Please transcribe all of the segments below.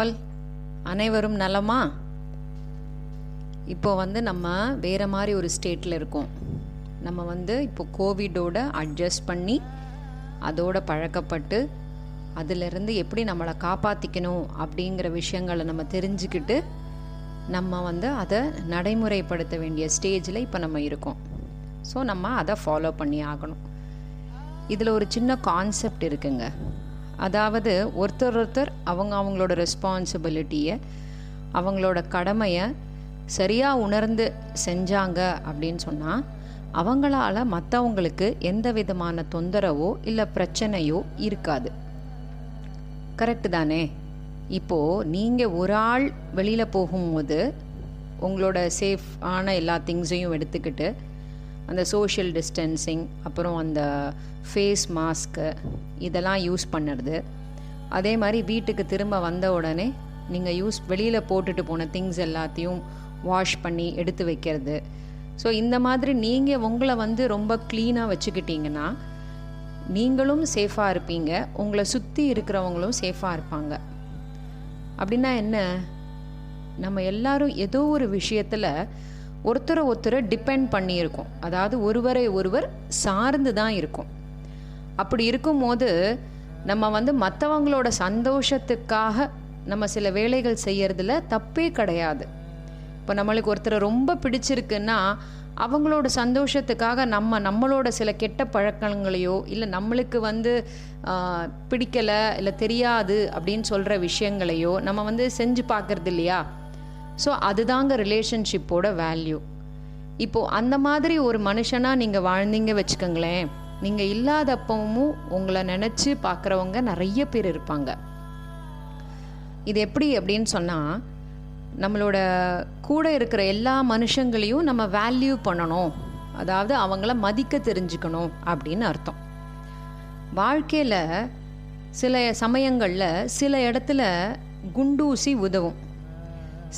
All அனைவரும் நலமா? இப்போ வந்து நம்ம வேற மாதிரி ஒரு ஸ்டேட்டில் இருக்கோம். நம்ம வந்து இப்போ கோவிடோட அட்ஜஸ்ட் பண்ணி அதோட பழக்கப்பட்டு அதிலிருந்து எப்படி நம்மளை காப்பாற்றிக்கணும் அப்படிங்கிற விஷயங்களை நம்ம தெரிஞ்சுக்கிட்டு நம்ம வந்து அதை நடைமுறைப்படுத்த வேண்டிய ஸ்டேஜில் இப்போ நம்ம இருக்கோம். ஸோ நம்ம அதை ஃபாலோ பண்ணி ஆகணும். இதில் ஒரு சின்ன கான்செப்ட் இருக்குங்க. அதாவது ஒருத்தர் ஒருத்தர் அவங்க அவங்களோட ரெஸ்பான்சிபிலிட்டியை அவங்களோட கடமையை சரியாக உணர்ந்து செஞ்சாங்க அப்படின்னு சொன்னால் அவங்களால மற்றவங்களுக்கு எந்த விதமான தொந்தரவோ இல்லை பிரச்சனையோ இருக்காது. கரெக்டு தானே? இப்போது நீங்கள் ஒரு ஆள் வெளியில் போகும்போது உங்களோட சேஃப் ஆன எல்லா திங்ஸையும் எடுத்துக்கிட்டு அந்த சோஷியல் டிஸ்டன்சிங் அப்புறம் அந்த ஃபேஸ் மாஸ்க்கு இதெல்லாம் யூஸ் பண்ணுறது. அதே மாதிரி வீட்டுக்கு திரும்ப வந்த உடனே நீங்கள் யூஸ் வெளியில் போட்டுட்டு போன திங்ஸ் எல்லாத்தையும் வாஷ் பண்ணி எடுத்து வைக்கிறது. ஸோ இந்த மாதிரி நீங்கள் உங்களை வந்து ரொம்ப க்ளீனாக வச்சுக்கிட்டீங்கன்னா நீங்களும் சேஃபாக இருப்பீங்க. உங்களை சுற்றி இருக்கிறவங்களும் சேஃபாக இருப்பாங்க. அப்படின்னா என்ன? நம்ம எல்லாரும் ஏதோ ஒரு விஷயத்தில் ஒருத்தரை ஒருத்தரை டிபெண்ட் பண்ணியிருக்கோம். அதாவது ஒருவரை ஒருவர் சார்ந்து தான் இருக்கும். அப்படி இருக்கும்போது நம்ம வந்து மற்றவங்களோட சந்தோஷத்துக்காக நம்ம சில வேலைகள் செய்யறதுல தப்பே கிடையாது. இப்போ நம்மளுக்கு ஒருத்தரை ரொம்ப பிடிச்சிருக்குன்னா அவங்களோட சந்தோஷத்துக்காக நம்ம நம்மளோட சில கெட்ட பழக்கங்களையோ இல்லை நம்மளுக்கு வந்து பிடிக்கலை இல்லை தெரியாது அப்படின்னு சொல்கிற விஷயங்களையோ நம்ம வந்து செஞ்சு பார்க்கறது இல்லையா? ஸோ அதுதாங்க ரிலேஷன்ஷிப்போட வேல்யூ இப்போது அந்த மாதிரி ஒரு மனுஷனாக நீங்கள் வாழ்ந்தீங்க வச்சுக்கோங்களேன். நீங்கள் இல்லாதப்பவும் உங்களை நினச்சி பார்க்குறவங்க நிறைய பேர் இருப்பாங்க. இது எப்படி அப்படின்னு சொன்னால் நம்மளோட கூட இருக்கிற எல்லா மனுஷங்களையும் நம்ம வேல்யூ பண்ணணும். அதாவது அவங்கள மதிக்க தெரிஞ்சுக்கணும் அப்படின்னு அர்த்தம். வாழ்க்கையில் சில சமயங்களில் சில இடத்துல குண்டூசி உதவும்.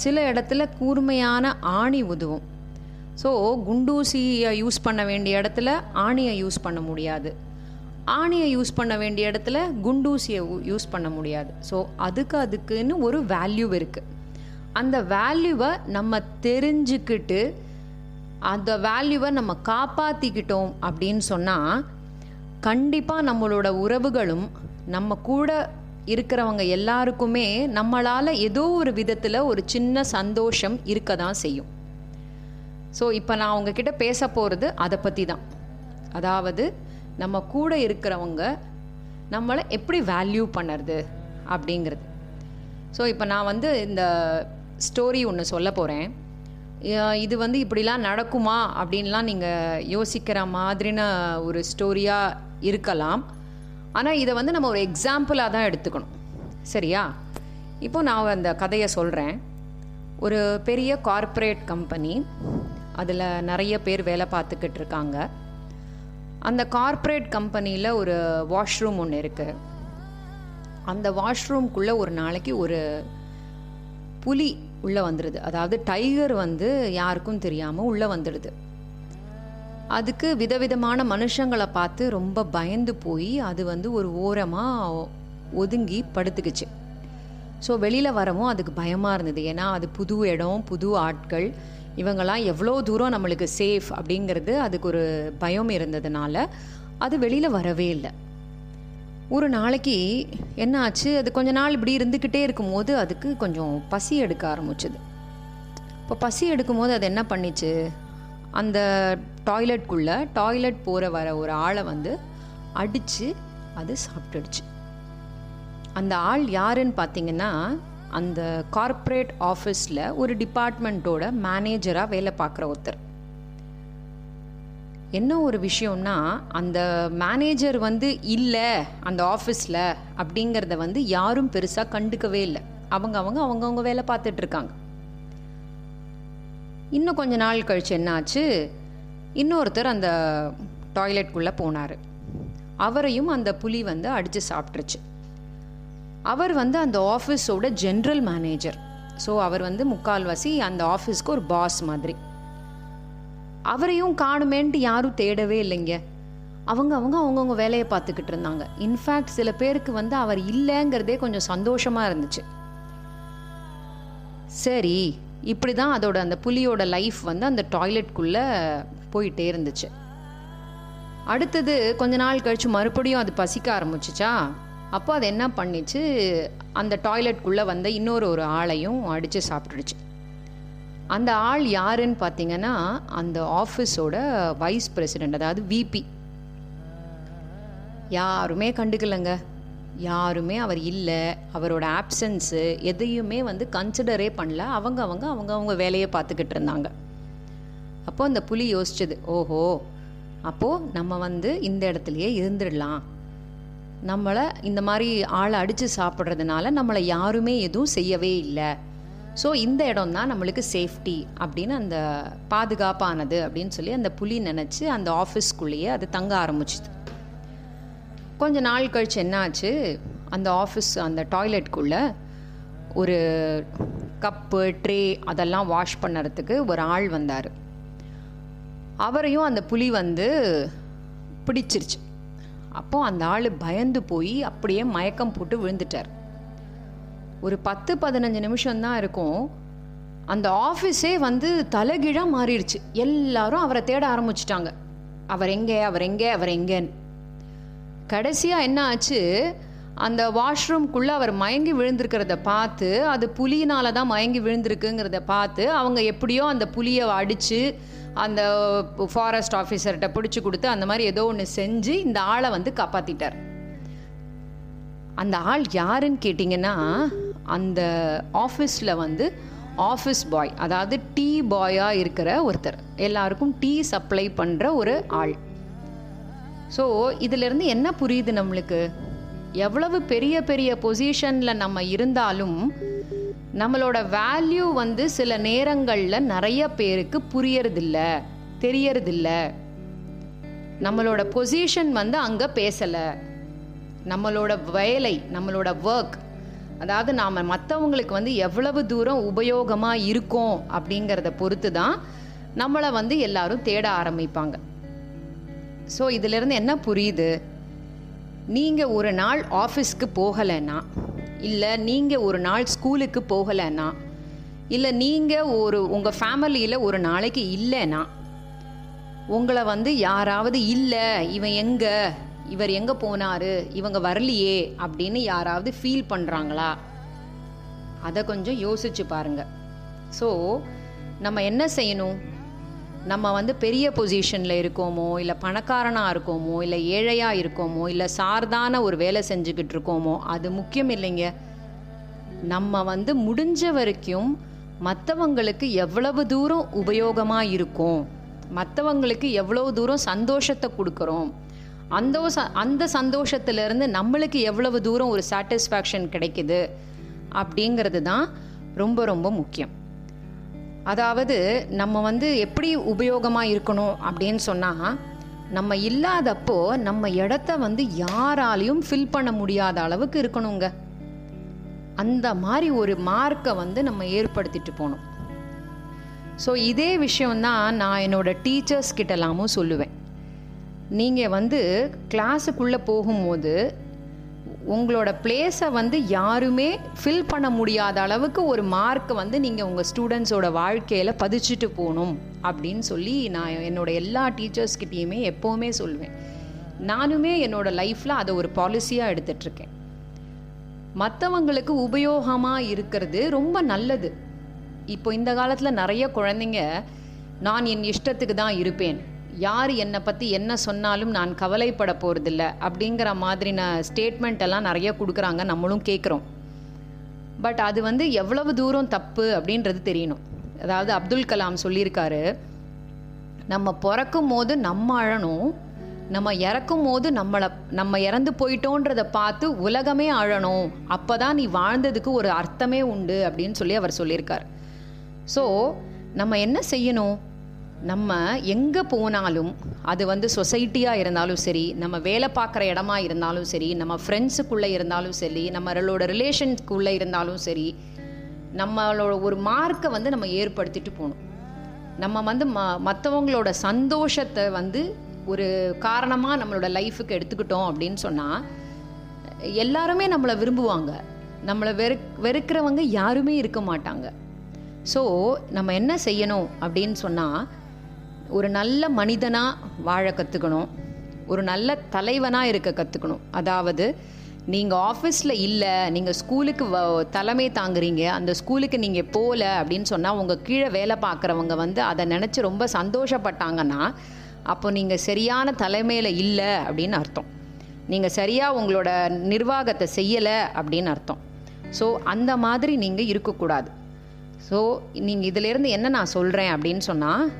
சில இடத்துல கூர்மையான ஆணி உதவும். ஸோ குண்டூசியை யூஸ் பண்ண வேண்டிய இடத்துல ஆணியை யூஸ் பண்ண முடியாது. ஆணியை யூஸ் பண்ண வேண்டிய இடத்துல குண்டூசியை யூஸ் பண்ண முடியாது. ஸோ அதுக்கு அதுக்குன்னு ஒரு வேல்யூ இருக்குது அந்த வேல்யூவை நம்ம தெரிஞ்சுக்கிட்டு அந்த வேல்யூவை நம்ம காப்பாற்றிக்கிட்டோம் அப்படின்னு சொன்னால் கண்டிப்பாக நம்மளோட உறவுகளும் நம்ம கூட இருக்கிறவங்க எல்லாருக்குமே நம்மளால் ஏதோ ஒரு விதத்தில் ஒரு சின்ன சந்தோஷம் இருக்க தான் செய்யும். ஸோ இப்போ நான் உங்ககிட்ட பேச போகிறது அதை பற்றி தான் அதாவது நம்ம கூட இருக்கிறவங்க நம்மளை எப்படி வேல்யூ பண்ணுறது அப்படிங்கிறது. ஸோ இப்போ நான் வந்து இந்த ஸ்டோரி ஒன்று சொல்ல போகிறேன் இது வந்து இப்படிலாம் நடக்குமா அப்படின்லாம் நீங்கள் யோசிக்கிற மாதிரின ஒரு ஸ்டோரியாக இருக்கலாம். ஆனால் இதை வந்து நம்ம ஒரு எக்ஸாம்பிளாக தான் எடுத்துக்கணும். சரியா? இப்போ நான் அந்த கதையை சொல்கிறேன் ஒரு பெரிய கார்ப்பரேட் கம்பெனி அதில் நிறைய பேர் வேலை பார்த்துக்கிட்டு இருக்காங்க. அந்த கார்ப்பரேட் கம்பெனியில் ஒரு வாஷ்ரூம் ஒன்று இருக்குது அந்த வாஷ்ரூம்குள்ளே ஒரு நாளைக்கு ஒரு புலி உள்ளே வந்துடுது அதாவது டைகர் வந்து யாருக்கும் தெரியாமல் உள்ளே வந்துடுது அதுக்கு விதவிதமான மனுஷங்களை பார்த்து ரொம்ப பயந்து போய் அது வந்து ஒரு ஓரமாக ஒதுங்கி படுத்துக்குச்சு. ஸோ வெளியில் வரவும் அதுக்கு பயமாக இருந்தது. ஏன்னா அது புது இடம் புது ஆட்கள். இவங்கெல்லாம் எவ்வளோ தூரம் நம்மளுக்கு சேஃப் அப்படிங்கிறது அதுக்கு ஒரு பயம் இருந்ததுனால அது வெளியில் வரவே இல்லை. ஒரு நாளைக்கு என்ன ஆச்சு? அது கொஞ்ச நாள் இப்படி இருந்துக்கிட்டே இருக்கும்போது அதுக்கு கொஞ்சம் பசி எடுக்க ஆரம்பிச்சுது. இப்போ பசி எடுக்கும்போது அது என்ன பண்ணிச்சு? அந்த டாய்லெட்குள்ளே டாய்லெட் போகிற வர ஒரு ஆளை வந்து அடித்து அது சாப்பிட்டுடுச்சு. அந்த ஆள் யாருன்னு பார்த்தீங்கன்னா அந்த கார்ப்பரேட் ஆஃபீஸில் ஒரு டிபார்ட்மெண்ட்டோட மேனேஜராக வேலை பார்க்குற ஒருத்தர். என்ன ஒரு விஷயம்னா அந்த மேனேஜர் வந்து இல்லை அந்த ஆஃபீஸில் அப்படிங்கிறத வந்து யாரும் பெருசாக கண்டுக்கவே இல்லை. அவங்க அவங்க அவங்கவுங்க வேலை பார்த்துட்ருக்காங்க இன்னும் கொஞ்ச நாள் கழித்து என்னாச்சு? இன்னொருத்தர் அந்த டாய்லெட்குள்ளே போனார். அவரையும் அந்த புலி வந்து அடித்து சாப்பிட்ருச்சு அவர் வந்து அந்த ஆஃபீஸோட ஜென்ரல் மேனேஜர். ஸோ அவர் வந்து முக்கால்வாசி அந்த ஆஃபீஸ்க்கு ஒரு பாஸ் மாதிரி. அவரையும் காணுமேன்ட்டு யாரும் தேடவே இல்லைங்க. அவங்க அவங்க அவங்கவுங்க வேலையை பார்த்துக்கிட்டு இருந்தாங்க. இன்ஃபேக்ட் சில பேருக்கு வந்து அவர் இல்லைங்கிறதே கொஞ்சம் சந்தோஷமாக இருந்துச்சு. சரி இப்படி தான் அதோட அந்த புலியோட லைஃப் வந்து அந்த டாய்லெட்குள்ளே போயிட்டே இருந்துச்சு. அடுத்தது கொஞ்ச நாள் கழித்து மறுபடியும் அது பசிக்க ஆரம்பிச்சிச்சா? அப்போ அது என்ன பண்ணிச்சு? அந்த டாய்லெட்குள்ளே வந்த இன்னொரு ஒரு ஆளையும் அடித்து சாப்பிட்டுடுச்சு. அந்த ஆள் யாருன்னு பார்த்தீங்கன்னா அந்த ஆஃபீஸோட வைஸ் பிரசிடெண்ட் அதாவது விபி யாருமே கண்டுக்கலைங்க. யாருமே அவர் இல்லை. அவரோட ஆப்சன்ஸு எதையுமே வந்து கன்சிடரே பண்ணல. அவங்க அவங்க அவங்க அவங்க வேலையை பார்த்துக்கிட்டு இருந்தாங்க. அப்போ அந்த புலி யோசிச்சது ஓஹோ அப்போது நம்ம வந்து இந்த இடத்துலையே இருந்துடலாம். நம்மளை இந்த மாதிரி ஆளை அடித்து சாப்பிட்றதுனால நம்மளை யாருமே எதுவும் செய்யவே இல்லை. ஸோ இந்த இடம் தான் நம்மளுக்கு சேஃப்டி அப்படின்னு அந்த பாதுகாப்பானது அப்படின்னு சொல்லி அந்த புலி நினச்சி அந்த ஆஃபீஸ்க்குள்ளேயே அது தங்க ஆரம்பிச்சுது. கொஞ்ச நாள் கழிச்சு என்னாச்சு அந்த ஆஃபீஸ் அந்த டாய்லெட்குள்ளே ஒரு கப்பு ட்ரே அதெல்லாம் வாஷ் பண்ணுறதுக்கு ஒரு ஆள் வந்தார். அவரையும் அந்த புலி வந்து பிடிச்சிருச்சு. அப்போ அந்த ஆள் பயந்து போய் அப்படியே மயக்கம் போட்டு விழுந்துட்டார். ஒரு பத்து பதினஞ்சு நிமிஷம் தான் இருக்கும். அந்த ஆஃபீஸே வந்து தலைகீழாக மாறிடுச்சு. எல்லாரும் அவரை தேட ஆரம்பிச்சிட்டாங்க. அவர் எங்கே அவர் எங்கே அவர் எங்கேன்னு. கடைசியாக என்ன ஆச்சு? அந்த வாஷ்ரூம்குள்ளே அவர் மயங்கி விழுந்திருக்கிறத பார்த்து அது புலியினால தான் மயங்கி விழுந்திருக்குங்கிறத பார்த்து அவங்க எப்படியோ அந்த புலியை அடித்து அந்த ஃபாரஸ்ட் ஆஃபீஸர்கிட்ட பிடிச்சி கொடுத்து அந்த மாதிரி ஏதோ ஒன்று செஞ்சு இந்த ஆளை வந்து காப்பாற்றிட்டார் அந்த ஆள் யாருன்னு கேட்டிங்கன்னா அந்த ஆஃபீஸில் வந்து ஆஃபீஸ் பாய் அதாவது டீ பாயாக இருக்கிற ஒருத்தர். எல்லாருக்கும் டீ சப்ளை பண்ணுற ஒரு ஆள். ஸோ இதிலிருந்து என்ன புரியுது நம்மளுக்கு? எவ்வளவு பெரிய பெரிய பொசிஷனில் நம்ம இருந்தாலும் நம்மளோட வேல்யூ வந்து சில நேரங்களில் நிறைய பேருக்கு புரியறதில்ல தெரியறதில்ல. நம்மளோட பொசிஷன் வந்து அங்கே பேசலை. நம்மளோட வேலை நம்மளோட ஒர்க் அதாவது நாம் மற்றவங்களுக்கு வந்து எவ்வளவு தூரம் உபயோகமாக இருக்கோம் அப்படிங்கிறத பொறுத்து தான் நம்மளை வந்து எல்லாரும் தேட ஆரம்பிப்பாங்க. ஸோ இதிலிருந்து என்ன புரியுது? நீங்கள் ஒரு நாள் ஆஃபீஸ்க்கு போகலைன்னா இல்லை நீங்கள் ஒரு நாள் ஸ்கூலுக்கு போகலைன்னா இல்லை நீங்கள் ஒரு உங்கள் ஃபேமிலியில் ஒரு நாளைக்கு இல்லைன்னா உங்களை வந்து யாராவது இல்லை இவன் எங்கே இவர் எங்கே போனார் இவங்க வரலையே அப்படின்னு யாராவது ஃபீல் பண்ணுறாங்களா அதை கொஞ்சம் யோசிச்சு பாருங்க. ஸோ நம்ம என்ன செய்யணும்? நம்ம வந்து பெரிய பொசிஷனில் இருக்கோமோ இல்லை பணக்காரனாக இருக்கோமோ இல்லை ஏழையாக இருக்கோமோ இல்லை சார்தான ஒரு வேலை செஞ்சுக்கிட்டு இருக்கோமோ அது முக்கியம் இல்லைங்க. நம்ம வந்து முடிஞ்ச வரைக்கும் மற்றவங்களுக்கு எவ்வளவு தூரம் உபயோகமாக இருக்கும் மற்றவங்களுக்கு எவ்வளவு தூரம் சந்தோஷத்தை கொடுக்குறோம் அந்த ச- அந்த சந்தோஷத்துலேருந்து நம்மளுக்கு எவ்வளவு தூரம் ஒரு சாட்டிஸ்ஃபேக்ஷன் கிடைக்குது அப்படிங்கிறது தான் ரொம்ப ரொம்ப முக்கியம். அதாவது நம்ம வந்து எப்படி உபயோகமாக இருக்கணும் அப்படின்னு சொன்னால் நம்ம இல்லாதப்போ நம்ம இடத்த வந்து யாராலையும் ஃபில் பண்ண முடியாத அளவுக்கு இருக்கணுங்க. அந்த மாதிரி ஒரு மார்க்கை வந்து நம்ம ஏற்படுத்திட்டு போகணும். ஸோ இதே விஷயம்தான் நான் என்னோடய டீச்சர்ஸ் கிட்டலாமும் சொல்லுவேன். நீங்கள் வந்து கிளாஸுக்குள்ளே போகும்போது உங்களோட பிளேஸை வந்து யாருமே ஃபில் பண்ண முடியாத அளவுக்கு ஒரு மார்க்கை வந்து நீங்கள் உங்கள் ஸ்டூடெண்ட்ஸோட வாழ்க்கையில் பதிச்சுட்டு போகணும் அப்படின்னு சொல்லி நான் என்னோட எல்லா டீச்சர்ஸ்கிட்டேயுமே எப்போவுமே சொல்லுவேன் நானுமே என்னோட லைஃப்பில் அதை ஒரு பாலிசியாக எடுத்துட்ருக்கேன் மற்றவங்களுக்கு உபயோகமாக இருக்கிறது ரொம்ப நல்லது. இப்போ இந்த காலத்தில் நிறைய குழந்தைங்க நான் என் இஷ்டத்துக்கு தான் இருப்பேன். யார் என்னை பற்றி என்ன சொன்னாலும் நான் கவலைப்பட போகிறதில்ல அப்படிங்கிற மாதிரின ஸ்டேட்மெண்ட் எல்லாம் நிறைய கொடுக்குறாங்க. நம்மளும் கேட்குறோம் பட் அது வந்து எவ்வளவு தூரம் தப்பு அப்படின்றது தெரியணும். அதாவது அப்துல் கலாம் சொல்லியிருக்காரு நம்ம பிறக்கும் போது நம்ம அழணும் நம்ம இறக்கும் போது நம்மளை நம்ம இறந்து போயிட்டோன்றதை பார்த்து உலகமே அழணும் அப்போ தான் நீ வாழ்ந்ததுக்கு ஒரு அர்த்தமே உண்டு அப்படின்னு சொல்லி அவர் சொல்லியிருக்கார். ஸோ நம்ம என்ன செய்யணும்? நம்ம எங்கே போனாலும் அது வந்து சொசைட்டியாக இருந்தாலும் சரி நம்ம வேலை பார்க்குற இடமா இருந்தாலும் சரி நம்ம ஃப்ரெண்ட்ஸுக்குள்ளே இருந்தாலும் சரி நம்மளோட ரிலேஷன்ஸ்க்குள்ளே இருந்தாலும் சரி நம்மளோட ஒரு மார்க்கை வந்து நம்ம ஏற்படுத்திட்டு போகணும். நம்ம வந்து ம மற்றவங்களோட சந்தோஷத்தை வந்து ஒரு காரணமாக நம்மளோட லைஃபுக்கு எடுத்துக்கிட்டோம் அப்படின்னு சொன்னால் எல்லாருமே நம்மளை விரும்புவாங்க. நம்மளை வெறு வெறுக்கிறவங்க யாருமே இருக்க மாட்டாங்க. ஸோ நம்ம என்ன செய்யணும் அப்படின்னு சொன்னால் ஒரு நல்ல மனிதனாக வாழ கற்றுக்கணும் ஒரு நல்ல தலைவனாக இருக்க கற்றுக்கணும் அதாவது நீங்கள் ஆஃபீஸில் இல்லை நீங்கள் ஸ்கூலுக்கு வ தலைமை தாங்குறீங்க அந்த ஸ்கூலுக்கு நீங்கள் போகல அப்படின்னு சொன்னால் உங்கள் கீழே வேலை பார்க்குறவங்க வந்து அதை நினச்சி ரொம்ப சந்தோஷப்பட்டாங்கன்னா அப்போ நீங்கள் சரியான தலைமையில் இல்லை அப்படின்னு அர்த்தம். நீங்கள் சரியாக உங்களோட நிர்வாகத்தை செய்யலை அப்படின்னு அர்த்தம். ஸோ அந்த மாதிரி நீங்கள் இருக்கக்கூடாது. ஸோ நீங்கள் இதிலேருந்து என்ன நான் சொல்கிறேன் அப்படின்னு சொன்னால்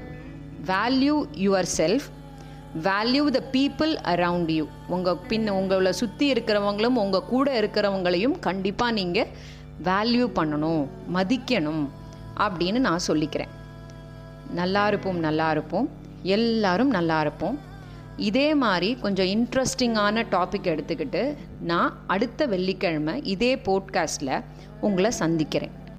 value yourself value the people around you உங்கள் பின் உங்களை சுற்றி இருக்கிறவங்களும் உங்கள் கூட இருக்கிறவங்களையும் கண்டிப்பாக நீங்கள் வேல்யூ பண்ணணும் மதிக்கணும் அப்படின்னு நான் சொல்லிக்கிறேன். நல்லா இருப்போம் நல்லா இருப்போம். எல்லாரும் நல்லா இருப்போம். இதே மாதிரி கொஞ்சம் இன்ட்ரெஸ்டிங்கான டாபிக் எடுத்துக்கிட்டு நான் அடுத்த வெள்ளிக்கிழமை இதே போட்காஸ்டில் உங்களை சந்திக்கிறேன்.